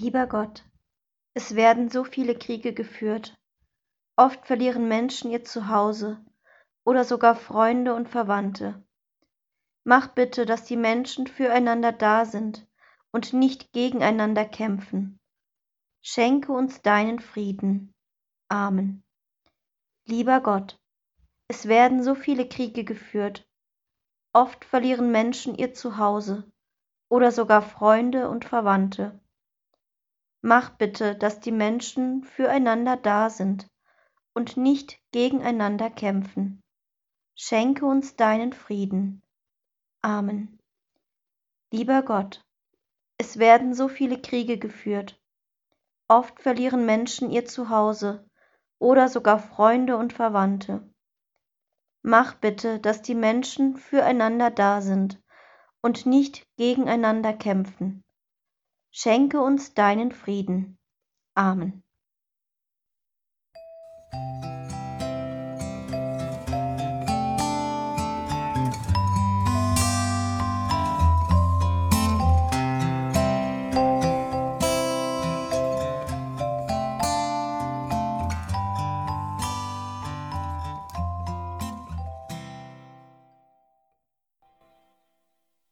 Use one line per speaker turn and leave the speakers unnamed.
Lieber Gott, es werden so viele Kriege geführt. Oft verlieren Menschen ihr Zuhause oder sogar Freunde und Verwandte. Mach bitte, dass die Menschen füreinander da sind und nicht gegeneinander kämpfen. Schenke uns deinen Frieden. Amen. Lieber Gott, es werden so viele Kriege geführt. Oft verlieren Menschen ihr Zuhause oder sogar Freunde und Verwandte. Mach bitte, dass die Menschen füreinander da sind und nicht gegeneinander kämpfen. Schenke uns deinen Frieden. Amen. Lieber Gott, es werden so viele Kriege geführt. Oft verlieren Menschen ihr Zuhause oder sogar Freunde und Verwandte. Mach bitte, dass die Menschen füreinander da sind und nicht gegeneinander kämpfen. Schenke uns deinen Frieden. Amen.